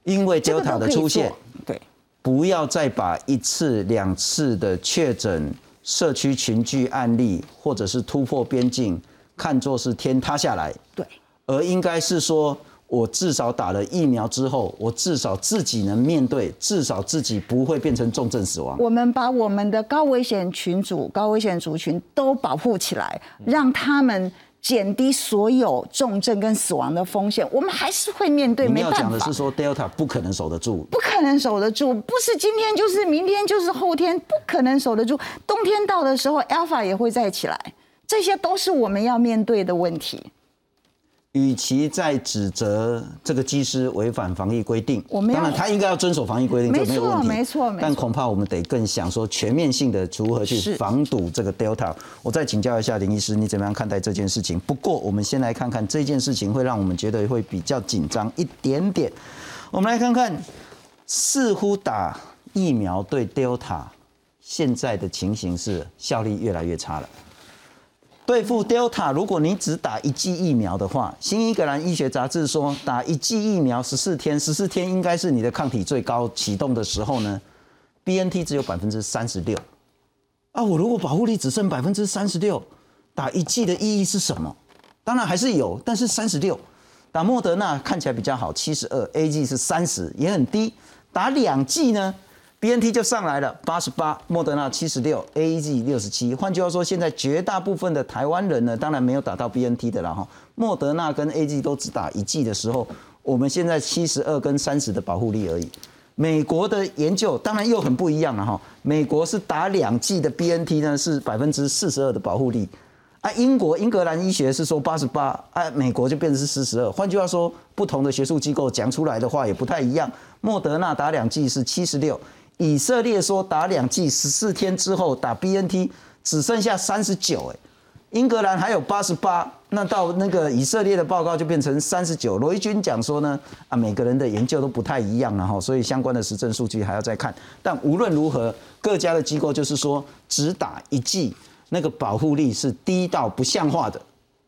因为 Delta 的出现，对，不要再把一次、两次的确诊、社区群聚案例，或者是突破边境，看作是天塌下来。对，而应该是说。我至少打了疫苗之后，我至少自己能面对，至少自己不会变成重症死亡。我们把我们的高危险群组、高危险族群都保护起来，让他们减低所有重症跟死亡的风险。我们还是会面对，你没办法要讲的是。说 Delta 不可能守得住，不可能守得住，不是今天就是明天就是后天，不可能守得住。冬天到的时候，Alpha 也会再起来，这些都是我们要面对的问题。与其在指责这个机师违反防疫规定，我们当然他应该要遵守防疫规定，没这没有问题，没错没错但恐怕我们得更想说全面性的如何去防堵这个 Delta。我再请教一下林医师，你怎么样看待这件事情？不过我们先来看看这件事情会让我们觉得会比较紧张一点点。我们来看看，似乎打疫苗对 Delta 现在的情形是效力越来越差了。对付 Delta，如果你只打一剂疫苗的话，《新英格兰医学杂志》说，打一剂疫苗十四天，十四天应该是你的抗体最高启动的时候呢，BNT 只有百分之三十六。啊，我如果保护力只剩百分之三十六，打一剂的意义是什么？当然还是有，但是三十六，打莫德纳看起来比较好，七十二，A G 是三十，也很低。打两剂呢，B N T 就上来了，八十八，莫德纳七十六，A G 六十七。换句话说，现在绝大部分的台湾人呢，当然没有打到 B N T 的了哈。莫德纳跟 A G 都只打一剂的时候，我们现在七十二跟三十的保护力而已。美国的研究当然又很不一样了哈，美国是打两剂的 B N T 呢是百分之四十二的保护力，啊，英国英格兰医学是说八十八，啊，美国就变成是四十二。换句话说，不同的学术机构讲出来的话也不太一样。莫德纳打两剂是七十六，以色列说打两剂十四天之后打 B N T 只剩下三十九，哎，英格兰还有八十八，那到那个以色列的报告就变成三十九。罗伊军讲说呢，啊，每个人的研究都不太一样了哈，所以相关的实证数据还要再看。但无论如何，各家的机构就是说只打一剂。那个保护力是低到不像话的，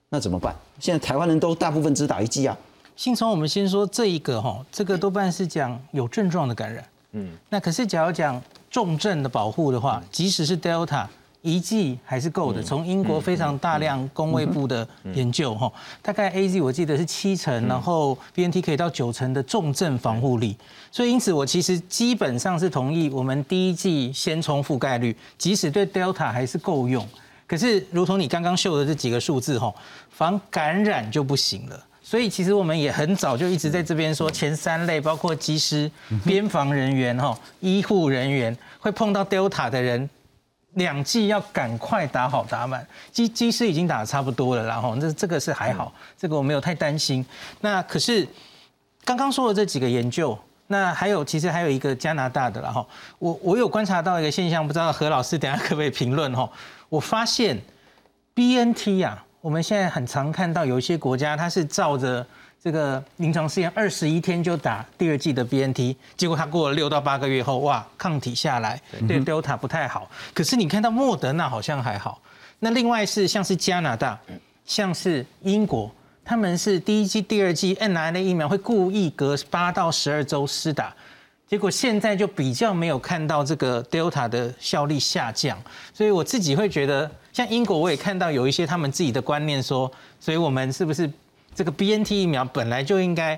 那怎么办？现在台湾人都大部分只打一剂啊。信聪，我们先说这一个哈，这个多半是讲有症状的感染，嗯，那可是假如讲重症的保护的话，即使是 Delta 一剂还是够的。从英国非常大量工卫部的研究哈，大概 A Z 我记得是七成，然后 B N T 可以到九成的重症防护力。所以因此我其实基本上是同意我们第一剂先冲覆盖率，即使对 Delta 还是够用。可是如同你刚刚秀的这几个数字哈，防感染就不行了。所以其实我们也很早就一直在这边说，前三类包括机师、边防人员、哈医护人员会碰到 Delta 的人，两剂要赶快打好打满。机机师已经打的差不多了，然后这这个是还好，这个我没有太担心。那可是刚刚说的这几个研究，那还有其实还有一个加拿大的，了哈我我有观察到一个现象，不知道何老师等下可不可以评论哈？我发现 BNT 呀。我们现在很常看到有一些国家，它是照着这个临床试验，二十一天就打第二季的 BNT，结果它过了六到八个月后，哇，抗体下来，对 Delta 不太好。可是你看到莫德纳好像还好。那另外是像是加拿大，像是英国，他们是第一季、第二季 n r n a 疫苗会故意隔八到十二周施打。结果现在就比较没有看到这个 Delta 的效力下降，所以我自己会觉得，像英国我也看到有一些他们自己的观念说，所以我们是不是这个 BNT 疫苗本来就应该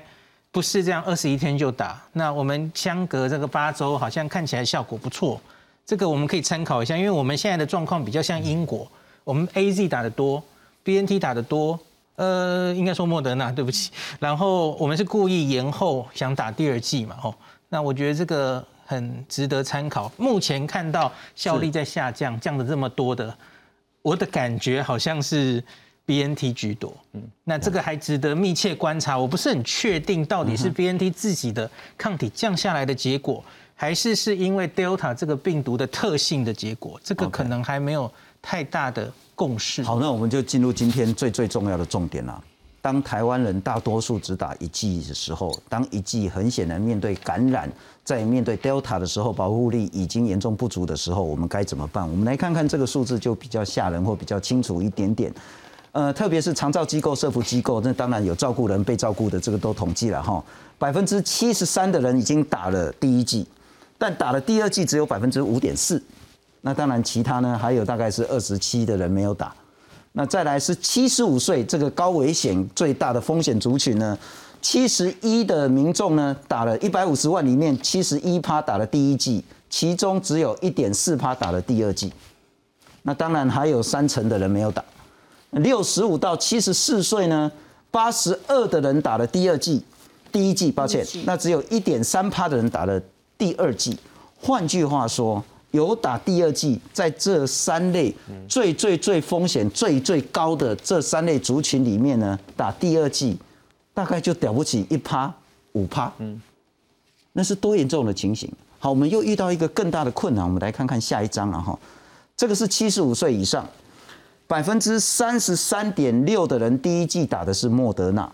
不是这样二十一天就打，那我们相隔这个八周好像看起来效果不错，这个我们可以参考一下，因为我们现在的状况比较像英国，我们 AZ 打得多，BNT 打得多，呃，应该说莫德纳，对不起，然后我们是故意延后想打第二剂嘛，吼。那我觉得这个很值得参考。目前看到效力在下降，降的这么多的，我的感觉好像是 BNT 居多。嗯，那这个还值得密切观察。我不是很确定到底是 BNT 自己的抗体降下来的结果，还是是因为 Delta 这个病毒的特性的结果。这个可能还没有太大的共识。好，那我们就进入今天最最重要的重点了。当台湾人大多数只打一剂的时候，当一剂很显然面对感染，在面对 Delta 的时候，保护力已经严重不足的时候，我们该怎么办？我们来看看这个数字就比较吓人或比较清楚一点点。呃，特别是长照机构、社福机构，那当然有照顾人、被照顾的，这个都统计了哈。百分之七十三的人已经打了第一剂，但打了第二剂只有百分之五点四。那当然，其他呢还有大概是二十七的人没有打。那再来是七十五岁这个高危险最大的风险族群呢，七十一的民众呢打了一百五十万里面，七十一趴打了第一剂，其中只有一点四趴打了第二剂。那当然还有三成的人没有打。六十五到七十四岁呢，八十二的人打了第二剂，第一剂抱歉，那只有一点三趴的人打了第二剂。换句话说，有打第二剂，在这三类最最最风险最最高的这三类族群里面呢，打第二剂大概就了不起一趴五趴，嗯，那是多严重的情形。好，我们又遇到一个更大的困难，我们来看看下一章了哈。这个是七十五岁以上，百分之三十三点六的人第一季打的是莫德纳，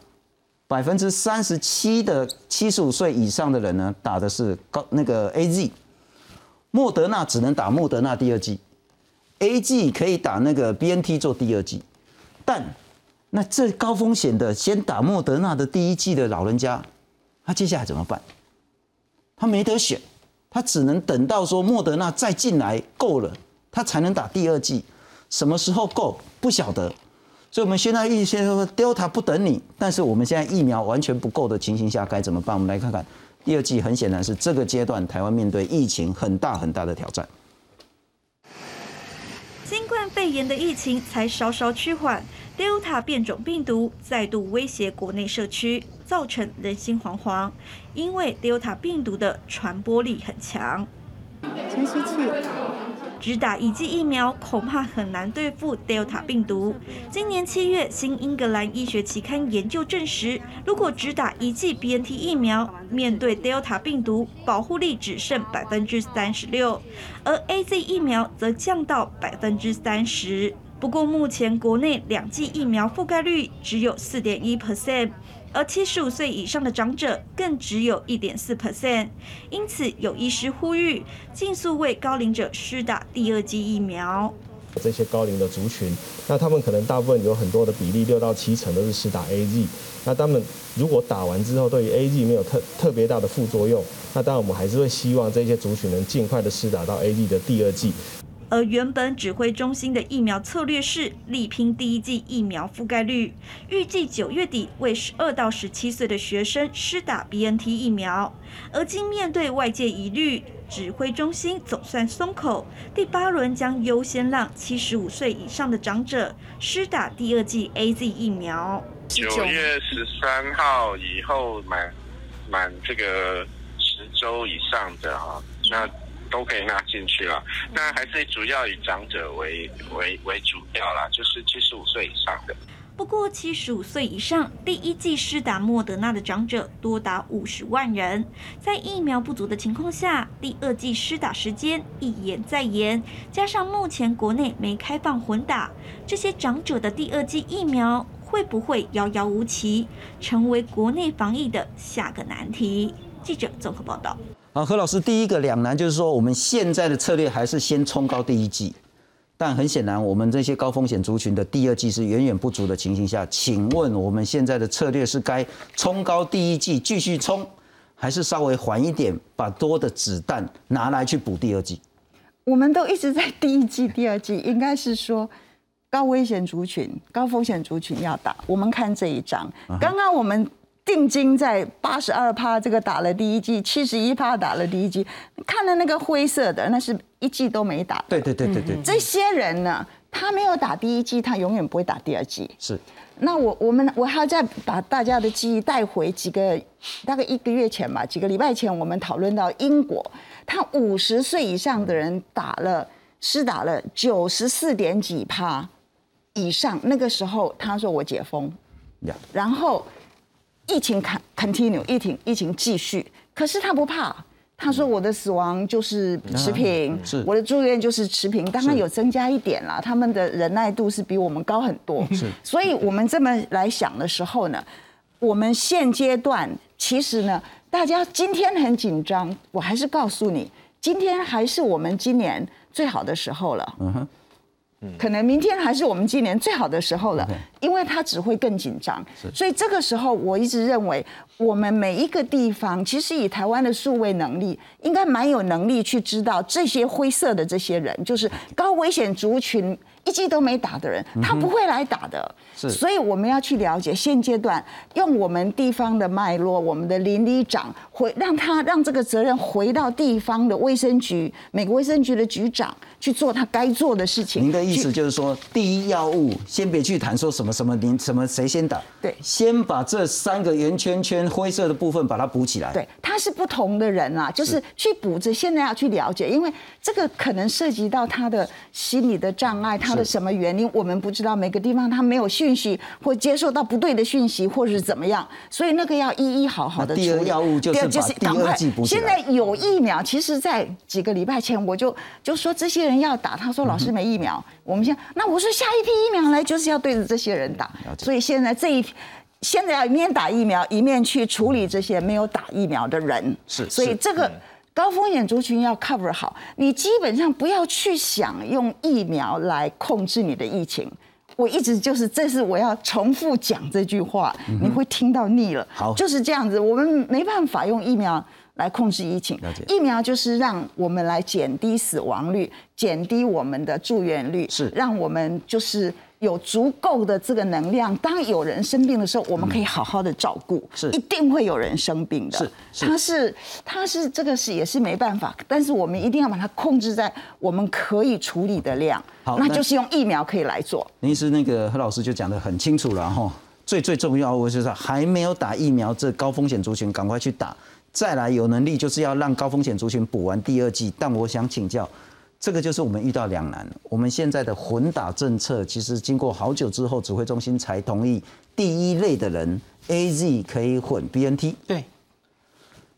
百分之三十七的七十五岁以上的人呢打的是高那个 A Z，莫德纳只能打莫德纳第二季，A G 可以打那个 B N T 做第二季，但那这高风险的先打莫德纳的第一季的老人家，他接下来怎么办？他没得选，他只能等到说莫德纳再进来够了。他才能打第二剂，什么时候够不晓得，所以我们现在预先说 Delta 不等你，但是我们现在疫苗完全不够的情形下该怎么办？我们来看看第二季，很显然是这个阶段台湾面对疫情很大很大的挑战。新冠肺炎的疫情才稍稍趋缓，Delta 变种病毒再度威胁国内社区，造成人心惶惶，因为 Delta 病毒的传播力很强。清吸器。只打一剂疫苗恐怕很难对付 Delta 病毒。今年七月，新英格兰医学期刊研究证实，如果只打一剂 BNT 疫苗，面对 Delta 病毒保护力只剩百分之三十六，而 AZ 疫苗则降到百分之三十。不过目前国内两剂疫苗覆盖率只有四点一 percent。而七十五岁以上的长者更只有一点四 percent，因此有医师呼吁，尽速为高龄者施打第二剂疫苗。这些高龄的族群，那他们可能大部分有很多的比例，六到七成都是施打 A Z。那他们如果打完之后，对于 A Z 没有特特别大的副作用，那当然我们还是会希望这些族群能尽快的施打到 A Z 的第二剂。而原本指挥中心的疫苗策略是力拼第一季疫苗覆盖率，预计九月底为十二到十七岁的学生施打 BNT 疫苗。而今面对外界疑虑，指挥中心总算松口，第八轮将优先让七十五岁以上的长者施打第二季 AZ 疫苗。九月十三号以后满满这个十周以上的哈，那。都可以纳进去了，那还是主要以长者为为为主要啦，就是七十五岁以上的。不过，七十五岁以上第一季施打莫德纳的长者多达五十万人，在疫苗不足的情况下，第二季施打时间一延再延，加上目前国内没开放混打，这些长者的第二季疫苗会不会遥遥无期，成为国内防疫的下个难题？记者综合报道。好，何老师，第一个两难就是说，我们现在的策略还是先冲高第一季，但很显然，我们这些高风险族群的第二季是远远不足的情形下，请问我们现在的策略是该冲高第一季继续冲，还是稍微缓一点，把多的子弹拿来去补第二季？我们都一直在第一季、第二季，应该是说高危险族群、高风险族群要打。我们看这一张，刚刚我们。定金在八十二趴，这个打了第一季，七十一趴打了第一季。看了那个灰色的，那是一季都没打。对对对对对。这些人呢，他没有打第一季，他永远不会打第二季。是。那我我们我还要再把大家的记忆带回几个，大概一个月前吧，几个礼拜前，我们讨论到英国，他五十岁以上的人打了，施打了九十四点几趴以上，那个时候他说我解封，然后。疫情 continue，疫情疫情继续，可是他不怕，他说我的死亡就是持平，我的住院就是持平，当然有增加一点啦，他们的忍耐度是比我们高很多，所以我们这么来想的时候呢，我们现阶段其实呢，大家今天很紧张，我还是告诉你，今天还是我们今年最好的时候了。可能明天还是我们今年最好的时候了，因为他只会更紧张。所以这个时候，我一直认为，我们每一个地方，其实以台湾的数位能力，应该蛮有能力去知道这些灰色的这些人，就是高危险族群。一剂都没打的人，他不会来打的。是，所以我们要去了解现阶段用我们地方的脉络，我们的邻里长回让他让这个责任回到地方的卫生局，每个卫生局的局长去做他该做的事情。您的意思就是说，第一要务先别去谈说什么什么您什么谁先打，对，先把这三个圆圈圈灰色的部分把它补起来。对，他是不同的人啊，就是去补着。现在要去了解，因为这个可能涉及到他的心理的障碍，他。的什么原因我们不知道，每个地方他没有讯息或接受到不对的讯息，或者是怎么样，所以那个要一一好好的。第二要务就是把第二剂补现在有疫苗，其实，在几个礼拜前我就就说这些人要打，他说老师没疫苗，我们现那我说下一批疫苗来就是要对着这些人打，所以现在这一现在要一面打疫苗，一面去处理这些没有打疫苗的人，是，所以这个。高风险族群要 cover 好，你基本上不要去想用疫苗来控制你的疫情。我一直就是，这是我要重复讲这句话，你会听到腻了。好，就是这样子，我们没办法用疫苗来控制疫情。疫苗就是让我们来减低死亡率，减低我们的住院率，是让我们就是。有足够的这个能量，当有人生病的时候，我们可以好好的照顾。是，一定会有人生病的。是，他是，他是这个是也是没办法，但是我们一定要把它控制在我们可以处理的量。好，那就是用疫苗可以来做。林师那个何老师就讲的很清楚了哈。最最重要我就是还没有打疫苗这高风险族群赶快去打，再来有能力就是要让高风险族群补完第二季。但我想请教。这个就是我们遇到两难。我们现在的混打政策，其实经过好久之后，指挥中心才同意第一类的人 A Z 可以混 B N T。对。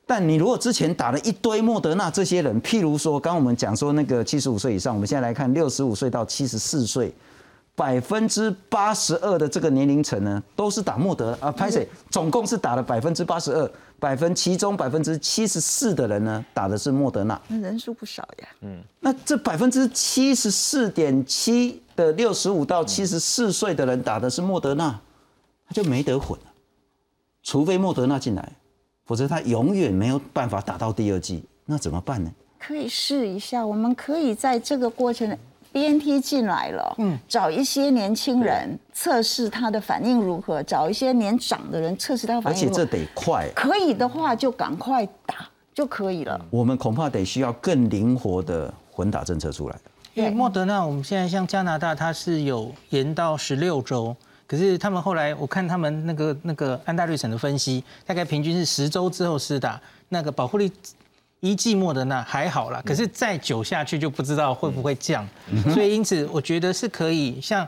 但你如果之前打了一堆莫德纳，这些人，譬如说，刚我们讲说那个七十五岁以上，我们现在来看六十五岁到七十四岁，百分之八十二的这个年龄层呢，都是打莫德啊，拍谁？总共是打了百分之八十二。百分其中百分之七十四的人呢，打的是莫德纳，那人数不少呀。嗯，那这百分之七十四点七的六十五到七十四岁的人打的是莫德纳，他就没得混了，除非莫德纳进来，否则他永远没有办法打到第二季，那怎么办呢？可以试一下，我们可以在这个过程。B N T 进来了，嗯，找一些年轻人测试他的反应如何，找一些年长的人测试他反应。而且这得快，可以的话就赶快打就可以了。我们恐怕得需要更灵活的混打政策出来。因为莫德纳，我们现在像加拿大，它是有延到十六周，可是他们后来我看他们那个那个安大略省的分析，大概平均是十周之后施打，那个保护力。一季末的那还好啦，可是再久下去就不知道会不会降，所以因此我觉得是可以，像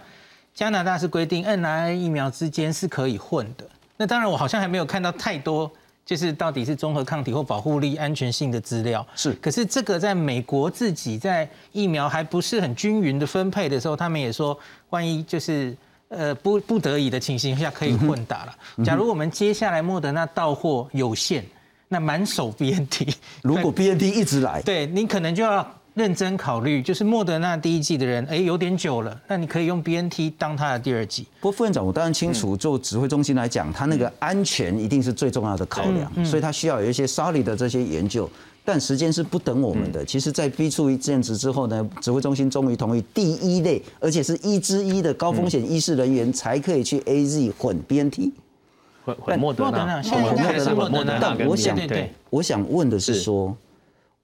加拿大是规定 N I 疫苗之间是可以混的。那当然我好像还没有看到太多，就是到底是综合抗体或保护力、安全性的资料。是，可是这个在美国自己在疫苗还不是很均匀的分配的时候，他们也说，万一就是呃不不得已的情形下可以混打了。假如我们接下来莫德纳到货有限。那满手 BNT，如果 BNT 一直来，对你可能就要认真考虑，就是莫德纳第一季的人，哎，有点久了，那你可以用 BNT 当他的第二季。不过副院长，我当然清楚，就指挥中心来讲，他那个安全一定是最重要的考量，所以他需要有一些 solid 的这些研究，但时间是不等我们的。其实，在 B 出一阵子之后呢，指挥中心终于同意第一类，而且是一之一的高风险医师人员才可以去 AZ 混 BNT。混莫德纳，莫德纳，但我想，我想问的是说，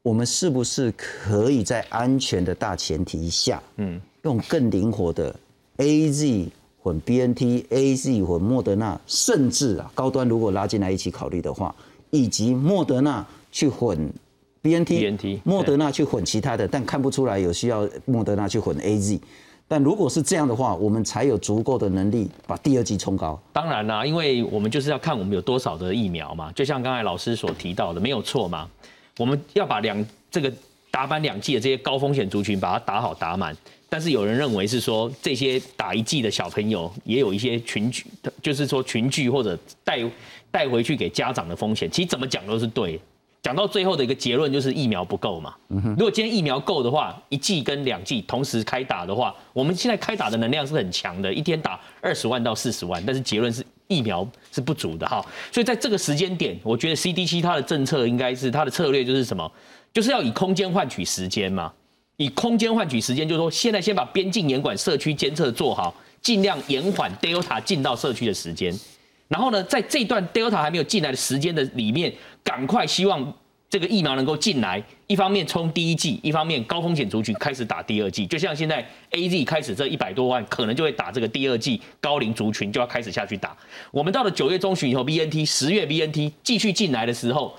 我们是不是可以在安全的大前提下，嗯，用更灵活的 A Z 混 B N T、A Z 混莫德纳，甚至啊，高端如果拉进来一起考虑的话，以及莫德纳去混 B N T，莫德纳去混其他的，但看不出来有需要莫德纳去混 A Z。但如果是这样的话，我们才有足够的能力把第二季冲高。当然啦，因为我们就是要看我们有多少的疫苗嘛。就像刚才老师所提到的，没有错嘛。我们要把两这个打满两季的这些高风险族群把它打好打满。但是有人认为是说，这些打一季的小朋友也有一些群聚，就是说群聚或者带带回去给家长的风险。其实怎么讲都是对。讲到最后的一个结论就是疫苗不够嘛。如果今天疫苗够的话，一剂跟两剂同时开打的话，我们现在开打的能量是很强的，一天打二十万到四十万，但是结论是疫苗是不足的哈。所以在这个时间点，我觉得 CDC 它的政策应该是它的策略就是什么，就是要以空间换取时间嘛。以空间换取时间，就是说现在先把边境严管、社区监测做好，尽量延缓 Delta 进到社区的时间。然后呢，在这段 Delta 还没有进来的时间的里面，赶快希望这个疫苗能够进来。一方面冲第一季，一方面高风险族群开始打第二季。就像现在 A Z 开始这一百多万，可能就会打这个第二季高龄族群就要开始下去打。我们到了九月中旬以后，B N T 十月 B N T 继续进来的时候，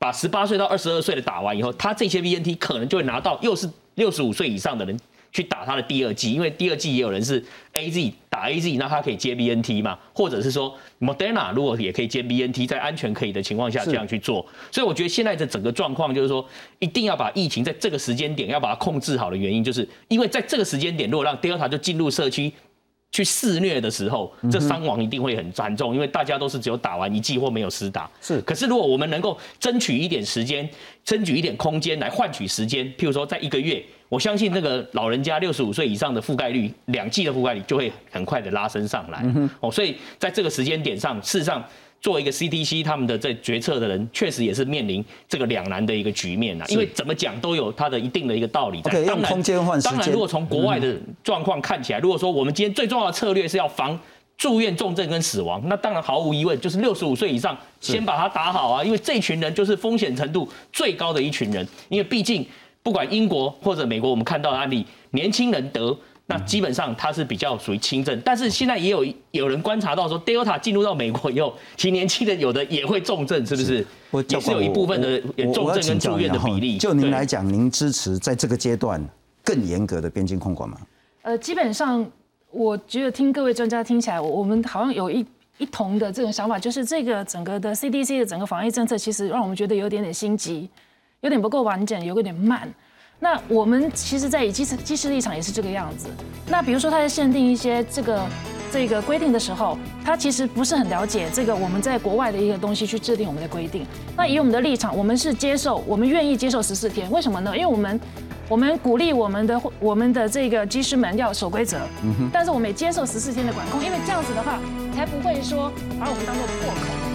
把十八岁到二十二岁的打完以后，他这些 B N T 可能就会拿到又是六十五岁以上的人。去打他的第二季，因为第二季也有人是 A Z 打 A Z，那它可以接 B N T 嘛，或者是说 Moderna 如果也可以接 B N T，在安全可以的情况下这样去做。所以我觉得现在的整个状况就是说，一定要把疫情在这个时间点要把它控制好的原因，就是因为在这个时间点，如果让 Delta 就进入社区去肆虐的时候，这伤亡一定会很惨重，因为大家都是只有打完一剂或没有施打。是，可是如果我们能够争取一点时间，争取一点空间来换取时间，譬如说在一个月。我相信那个老人家六十五岁以上的覆盖率，两剂的覆盖率就会很快的拉升上来。哦，所以在这个时间点上，事实上做一个 CDC 他们的在决策的人，确实也是面临这个两难的一个局面啊。因为怎么讲都有它的一定的一个道理在。当然，空间换当然，如果从国外的状况看起来，如果说我们今天最重要的策略是要防住院重症跟死亡，那当然毫无疑问就是六十五岁以上先把它打好啊。因为这群人就是风险程度最高的一群人，因为毕竟。不管英国或者美国，我们看到的案例，年轻人得那基本上它是比较属于轻症，但是现在也有有人观察到说，Delta 进入到美国以后，其实年轻人有的也会重症，是不是？也是有一部分的重症跟住院的比例。就您来讲，您支持在这个阶段更严格的边境控管吗？呃，基本上我觉得听各位专家听起来，我们好像有一一同的这种想法，就是这个整个的 CDC 的整个防疫政策，其实让我们觉得有点点心急。有点不够完整，有点慢。那我们其实，在以机机师立场也是这个样子。那比如说，他在限定一些这个这个规定的时候，他其实不是很了解这个我们在国外的一个东西去制定我们的规定。那以我们的立场，我们是接受，我们愿意接受十四天。为什么呢？因为我们我们鼓励我们的我们的这个机师们要守规则。嗯哼。但是我们也接受十四天的管控，因为这样子的话，才不会说把我们当做破口。